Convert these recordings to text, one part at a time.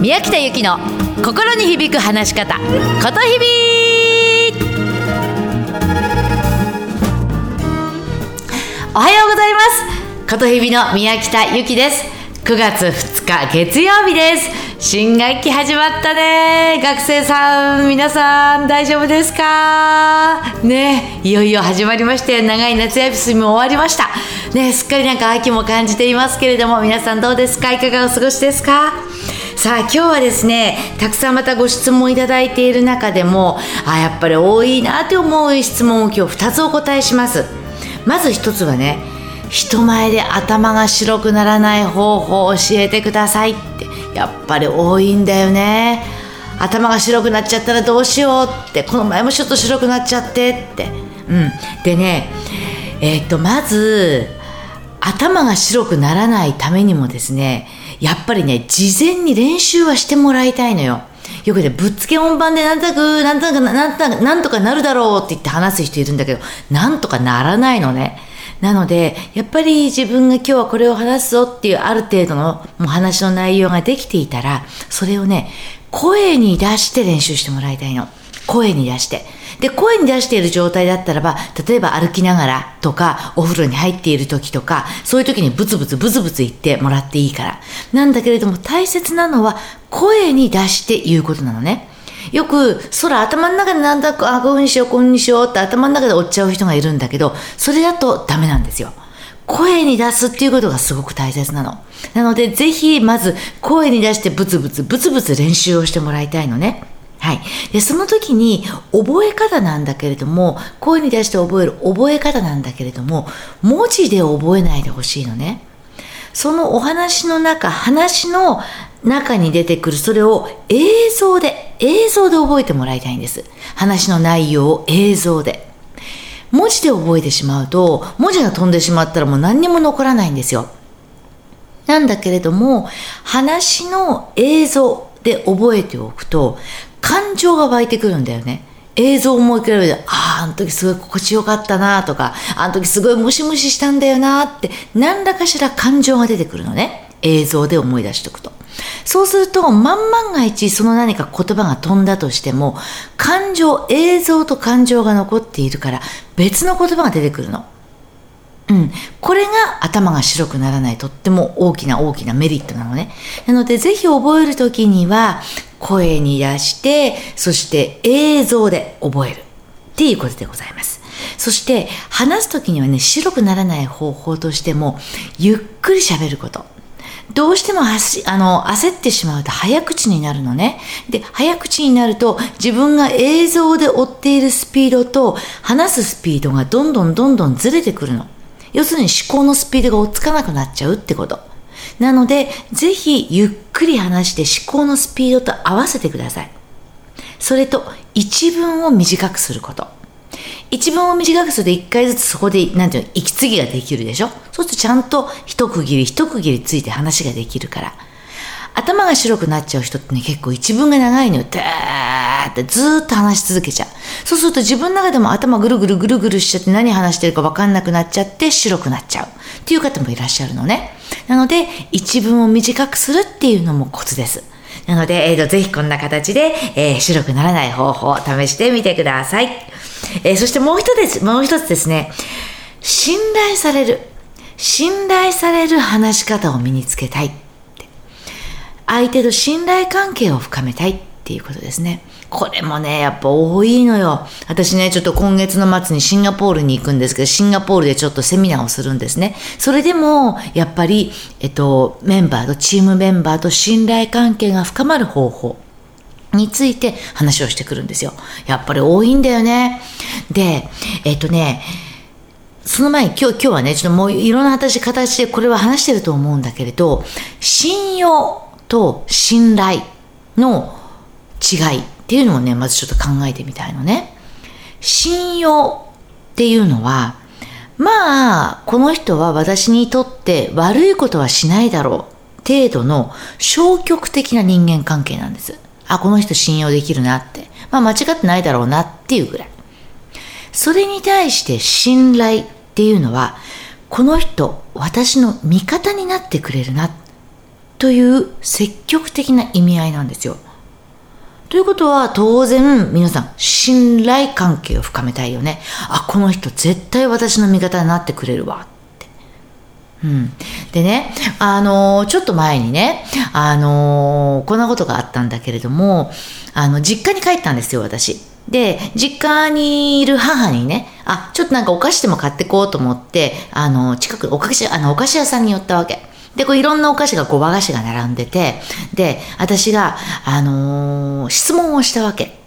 宮北由紀の心に響く話し方ことひびおはようございます。ことひびの宮北由紀です。9月2日月曜日です。新学期始まったね。学生さん皆さん大丈夫ですか？ね。いよいよ始まりまして長い夏休みも終わりました。ね。すっかりなんか秋も感じていますけれども皆さんどうですか？いかがお過ごしですか？さあ今日はですねたくさんまたご質問いただいている中でもあやっぱり多いなって思う質問を今日2つお答えします。まず1つはね人前で頭が白くならない方法を教えてくださいって。やっぱり多いんだよね。頭が白くなっちゃったらどうしようって。この前もちょっと白くなっちゃってって。うん。でねえー、っとまず頭が白くならないためにもですねやっぱりね、事前に練習はしてもらいたいのよ。よくね、ぶっつけ本番でなんとなく、なんとなく、なんとなく、なんとかなるだろうって言って話す人いるんだけど、なんとかならないのね。なので、やっぱり自分が今日はこれを話すぞっていうある程度のもう話の内容ができていたら、それをね、声に出して練習してもらいたいの。声に出して。で、声に出している状態だったらば、例えば歩きながらとか、お風呂に入っている時とか、そういう時にブツブツブツブツ言ってもらっていいから。なんだけれども大切なのは、声に出して言うことなのね。よく、空頭の中でなんだ、あ、こうにしよう、こうにしようって頭の中で追っちゃう人がいるんだけど、それだとダメなんですよ。声に出すっていうことがすごく大切なの。なので、ぜひ、まず、声に出してブツブツ、ブツブツ練習をしてもらいたいのね。はい。で、その時に覚え方なんだけれども、声に出して覚える覚え方なんだけれども、文字で覚えないでほしいのね。そのお話の中、話の中に出てくるそれを映像で、映像で覚えてもらいたいんです。話の内容を映像で。文字で覚えてしまうと、文字が飛んでしまったらもう何にも残らないんですよ。なんだけれども、話の映像で覚えておくと、感情が湧いてくるんだよね。映像を思い比べて、ああ、あの時すごい心地よかったなとか、あの時すごいムシムシしたんだよなって、何らかしら感情が出てくるのね。映像で思い出しておくと。そうすると、万万が一その何か言葉が飛んだとしても、感情、映像と感情が残っているから、別の言葉が出てくるの。うん。これが頭が白くならないとっても大きな大きなメリットなのね。なので、ぜひ覚えるときには、声に出して、そして映像で覚える。っていうことでございます。そして、話すときにはね、白くならない方法としても、ゆっくり喋ること。どうしてもあの焦ってしまうと早口になるのね。で、早口になると自分が映像で追っているスピードと話すスピードがどんどんどんどんずれてくるの。要するに思考のスピードが追っつかなくなっちゃうってこと。なので、ぜひゆっくり話して思考のスピードと合わせてください。それと、一文を短くすること。一文を短くすると一回ずつそこで、なんていうの、息継ぎができるでしょ？そうするとちゃんと一区切り一区切りついて話ができるから。頭が白くなっちゃう人ってね、結構一文が長いのよ。ダーってずーっと話し続けちゃう。そうすると自分の中でも頭ぐるぐるぐるぐるしちゃって何話してるか分かんなくなっちゃって白くなっちゃう。っていう方もいらっしゃるのね。なので、一文を短くするっていうのもコツです。なので、えーと、ぜひこんな形で、えー、白くならない方法を試してみてください。えー、そしてもう一つ、もう一つですね、信頼される。信頼される話し方を身につけたい。相手と信頼関係を深めたいっていうことですね。これもね、やっぱ多いのよ。私ね、ちょっと今月の末にシンガポールに行くんですけど、シンガポールでちょっとセミナーをするんですね。それでも、やっぱり、えっと、メンバーと、チームメンバーと信頼関係が深まる方法。について話をしてくるんですよ。やっぱり多いんだよね。で、えっとね、その前に今日、今日はね、ちょっともういろんな形でこれは話してると思うんだけれど、信用と信頼の違いっていうのをね、まずちょっと考えてみたいのね。信用っていうのは、まあ、この人は私にとって悪いことはしないだろう程度の消極的な人間関係なんです。あ、この人信用できるなって。まあ間違ってないだろうなっていうぐらい。それに対して信頼っていうのは、この人、私の味方になってくれるなっ。という積極的な意味合いなんですよ。ということは当然皆さん信頼関係を深めたいよね。あ、この人絶対私の味方になってくれるわ。うん、でね、あのー、ちょっと前にね、あのー、こんなことがあったんだけれども、あの、実家に帰ったんですよ、私。で、実家にいる母にね、あ、ちょっとなんかお菓子でも買ってこうと思って、あの、近く、お菓子、あの、お菓子屋さんに寄ったわけ。で、こういろんなお菓子が、こう和菓子が並んでて、で、私が、あのー、質問をしたわけ。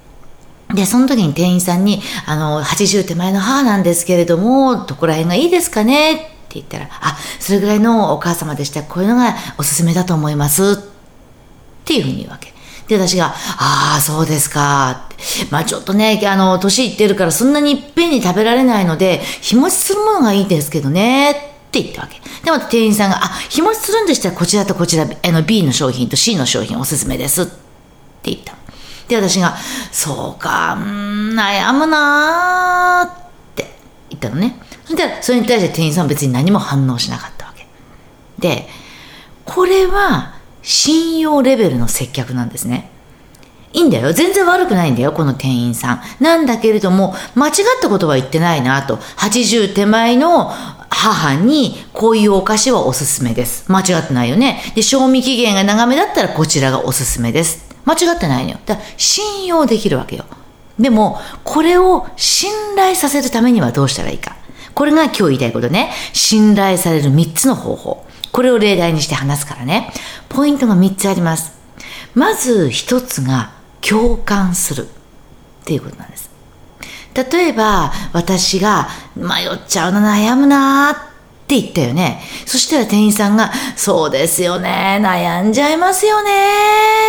で、その時に店員さんに、あの、80手前の母なんですけれども、どこら辺がいいですかね？って言ったら、あ、それぐらいのお母様でしたら、こういうのがおすすめだと思います。っていうふうに言うわけ。で、私が、ああ、そうですか。まあちょっとね、あの、年いってるからそんなにいっぺんに食べられないので、日持ちするものがいいですけどね。って言ったわけ。でも店員さんが、あ、日持ちするんでしたらこちらとこちら、あの B の商品と C の商品おすすめですって言った。で、私が、そうか、ん、悩むなーって言ったのね。それで、それに対して店員さんは別に何も反応しなかったわけ。で、これは信用レベルの接客なんですね。いいんだよ。全然悪くないんだよ、この店員さん。なんだけれども、間違ったことは言ってないなと。80手前の母にこういうお菓子はおすすめです。間違ってないよね。で、賞味期限が長めだったらこちらがおすすめです。間違ってないのよ。だから信用できるわけよ。でも、これを信頼させるためにはどうしたらいいか。これが今日言いたいことね。信頼される3つの方法。これを例題にして話すからね。ポイントが3つあります。まず1つが共感するっていうことなんです。例えば、私が迷っちゃうな、悩むなって言ったよね。そしたら店員さんが、そうですよね、悩んじゃいますよね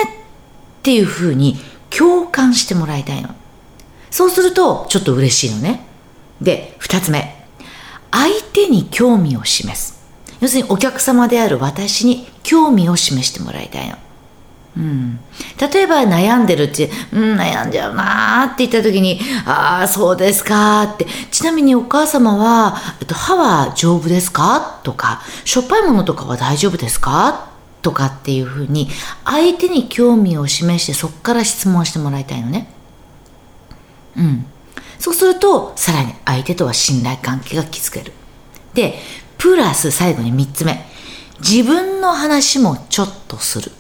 っていうふうに共感してもらいたいの。そうすると、ちょっと嬉しいのね。で、二つ目。相手に興味を示す。要するにお客様である私に興味を示してもらいたいの。うん、例えば悩んでるって、うん、悩んじゃうなーって言った時に、ああ、そうですかって。ちなみにお母様は、えっと、歯は丈夫ですか？とか、しょっぱいものとかは大丈夫ですか？とかっていうふうに、相手に興味を示してそこから質問してもらいたいのね。うん。そうすると、さらに相手とは信頼関係が築ける。で、プラス最後に3つ目。自分の話もちょっとする。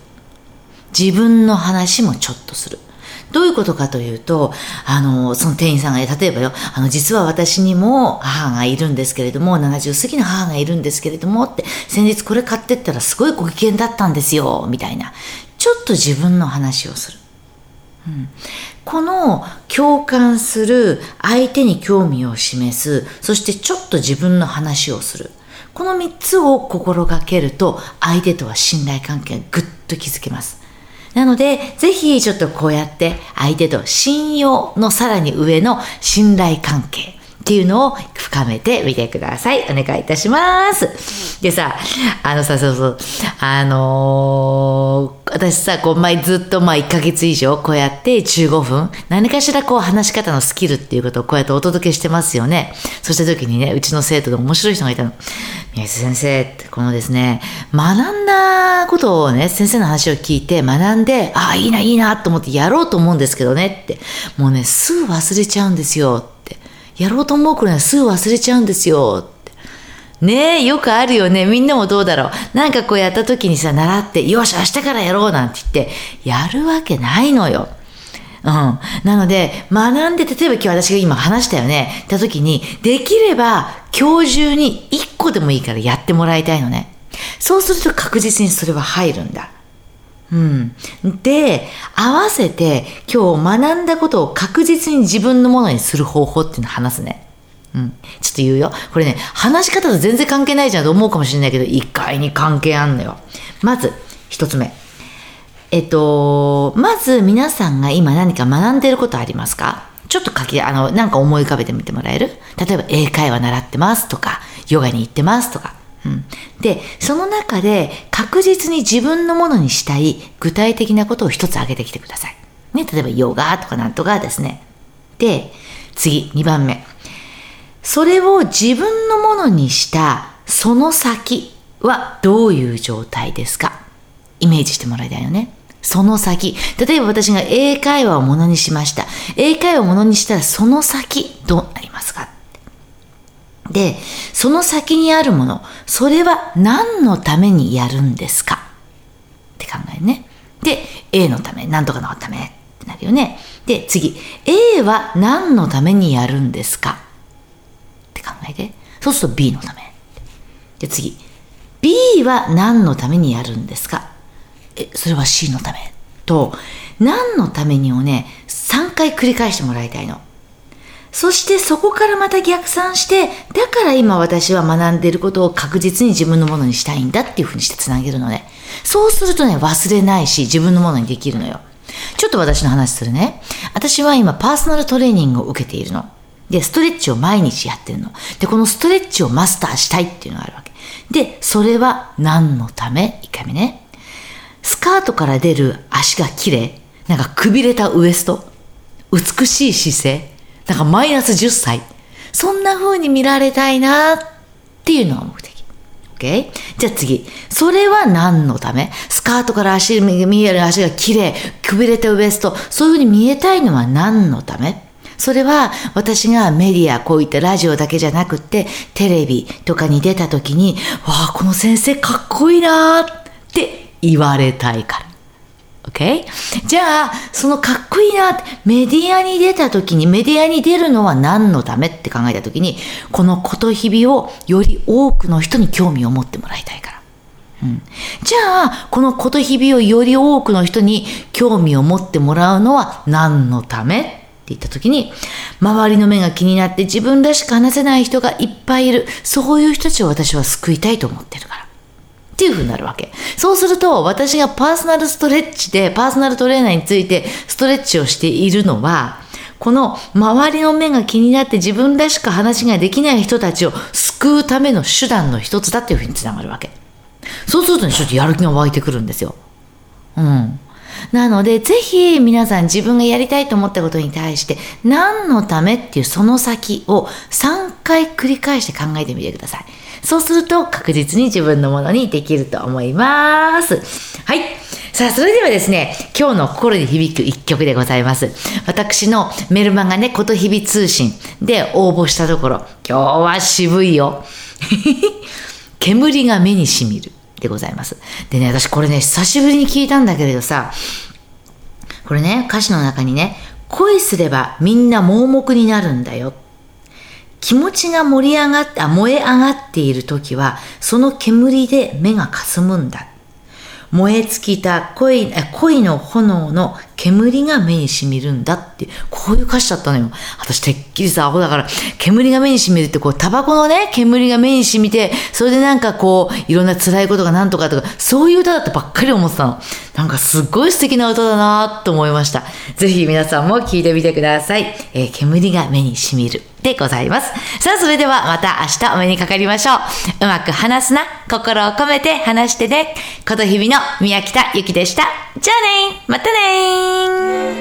自分の話もちょっとする。どういうことかというと、あの、その店員さんが、例えばよ、あの、実は私にも母がいるんですけれども、70過ぎの母がいるんですけれども、って、先日これ買ってったらすごいご機嫌だったんですよ、みたいな。ちょっと自分の話をする。うん、この共感する、相手に興味を示す、そしてちょっと自分の話をする。この3つを心がけると、相手とは信頼関係がぐっと築けます。なので、ぜひちょっとこうやって相手と信用のさらに上の信頼関係っていうのを深めてみてください。お願いいたします。でさ、あのさ、そうそう、あのー、私さ、こう前ずっとまあ1ヶ月以上こうやって15分、何かしらこう話し方のスキルっていうことをこうやってお届けしてますよね。そした時にね、うちの生徒で面白い人がいたの。宮津先生ってこのですね、学んだことをね、先生の話を聞いて学んで、ああ、いいな、いいなと思ってやろうと思うんですけどねって、もうね、すぐ忘れちゃうんですよって。やろうと思う頃にはすぐ忘れちゃうんですよって。ねえ、よくあるよね。みんなもどうだろう。なんかこうやった時にさ、習って、よし、明日からやろうなんて言って、やるわけないのよ。うん。なので、学んで、例えば今日私が今話したよね。た時に、できれば今日中に1個でもいいからやってもらいたいのね。そうすると確実にそれは入るんだ。うん。で、合わせて今日学んだことを確実に自分のものにする方法っていうのを話すね。うん。ちょっと言うよ。これね、話し方と全然関係ないじゃんと思うかもしれないけど、一回に関係あんのよ。まず、一つ目。えっと、まず皆さんが今何か学んでることありますか？ちょっと書き、あの、なんか思い浮かべてみてもらえる？例えば英会話習ってますとか、ヨガに行ってますとか。うん、で、その中で確実に自分のものにしたい具体的なことを一つ挙げてきてください。ね、例えばヨガとかなんとかですね。で、次、2番目。それを自分のものにしたその先はどういう状態ですか？イメージしてもらいたいよね。その先。例えば私が英会話をものにしました。英会話をものにしたらその先どうなりますか？で、その先にあるもの、それは何のためにやるんですか？って考えるね。で、A のため、何とかのためってなるよね。で、次、A は何のためにやるんですか？えて。そうすると B のため。で、次、B は何のためにやるんですか？え、それは C のため。と、何のためにをね、3回繰り返してもらいたいの。そしてそこからまた逆算して、だから今私は学んでいることを確実に自分のものにしたいんだっていうふうにしてつなげるのね。そうするとね、忘れないし、自分のものにできるのよ。ちょっと私の話するね。私は今パーソナルトレーニングを受けているの。で、ストレッチを毎日やってるの。で、このストレッチをマスターしたいっていうのがあるわけ。で、それは何のため ?1 回目ね。スカートから出る足が綺麗。なんかくびれたウエスト。美しい姿勢。なんかマイナス10歳。そんな風に見られたいなっていうのが目的。OK? じゃあ次。それは何のため？スカートから足、見える足が綺麗、くびれたウエスト。そういう風に見えたいのは何のため？それは私がメディア、こういったラジオだけじゃなくて、テレビとかに出た時に、わあ、この先生かっこいいなって言われたいから。Okay? じゃあ、そのかっこいいなメディアに出た時に、メディアに出るのは何のためって考えた時に、このこと日々をより多くの人に興味を持ってもらいたいから。うん、じゃあ、このこと日々をより多くの人に興味を持ってもらうのは何のため？って言った時に、周りの目が気になって自分らしく話せない人がいっぱいいる。そういう人たちを私は救いたいと思ってるから。っていう風になるわけ。そうすると、私がパーソナルストレッチで、パーソナルトレーナーについてストレッチをしているのは、この周りの目が気になって自分らしく話ができない人たちを救うための手段の一つだっていうふうにつながるわけ。そうするとね、ちょっとやる気が湧いてくるんですよ。うん。なので、ぜひ皆さん自分がやりたいと思ったことに対して、何のためっていうその先を3回繰り返して考えてみてください。そうすると確実に自分のものにできると思います。はい。さあ、それではですね、今日の心に響く一曲でございます。私のメルマガね、こと日々通信で応募したところ、今日は渋いよ。煙が目にしみるでございます。でね、私これね、久しぶりに聞いたんだけれどさ、これね、歌詞の中にね、恋すればみんな盲目になるんだよ気持ちが盛り上がって、燃え上がっている時は、その煙で目がかすむんだ。燃え尽きた恋恋の炎の煙が目にしみるんだって、こういう歌詞だったのよ。私てっきりさ、アホだから、煙が目にしみるってこう、タバコのね、煙が目にしみて、それでなんかこう、いろんな辛いことがなんとかとか、そういう歌だってばっかり思ってたの。なんかすっごい素敵な歌だなと思いました。ぜひ皆さんも聴いてみてください。えー、煙が目にしみる。でございます。さあ、それではまた明日お目にかかりましょう。うまく話すな。心を込めて話してね。こと日々の宮北ゆきでした。じゃあねまたね Ding!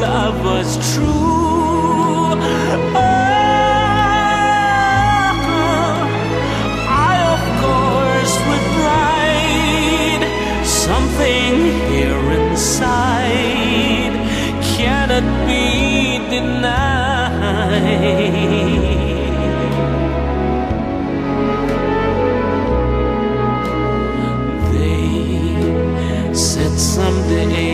love was true. Ah, I, of course, something here inside cannot be denied. someday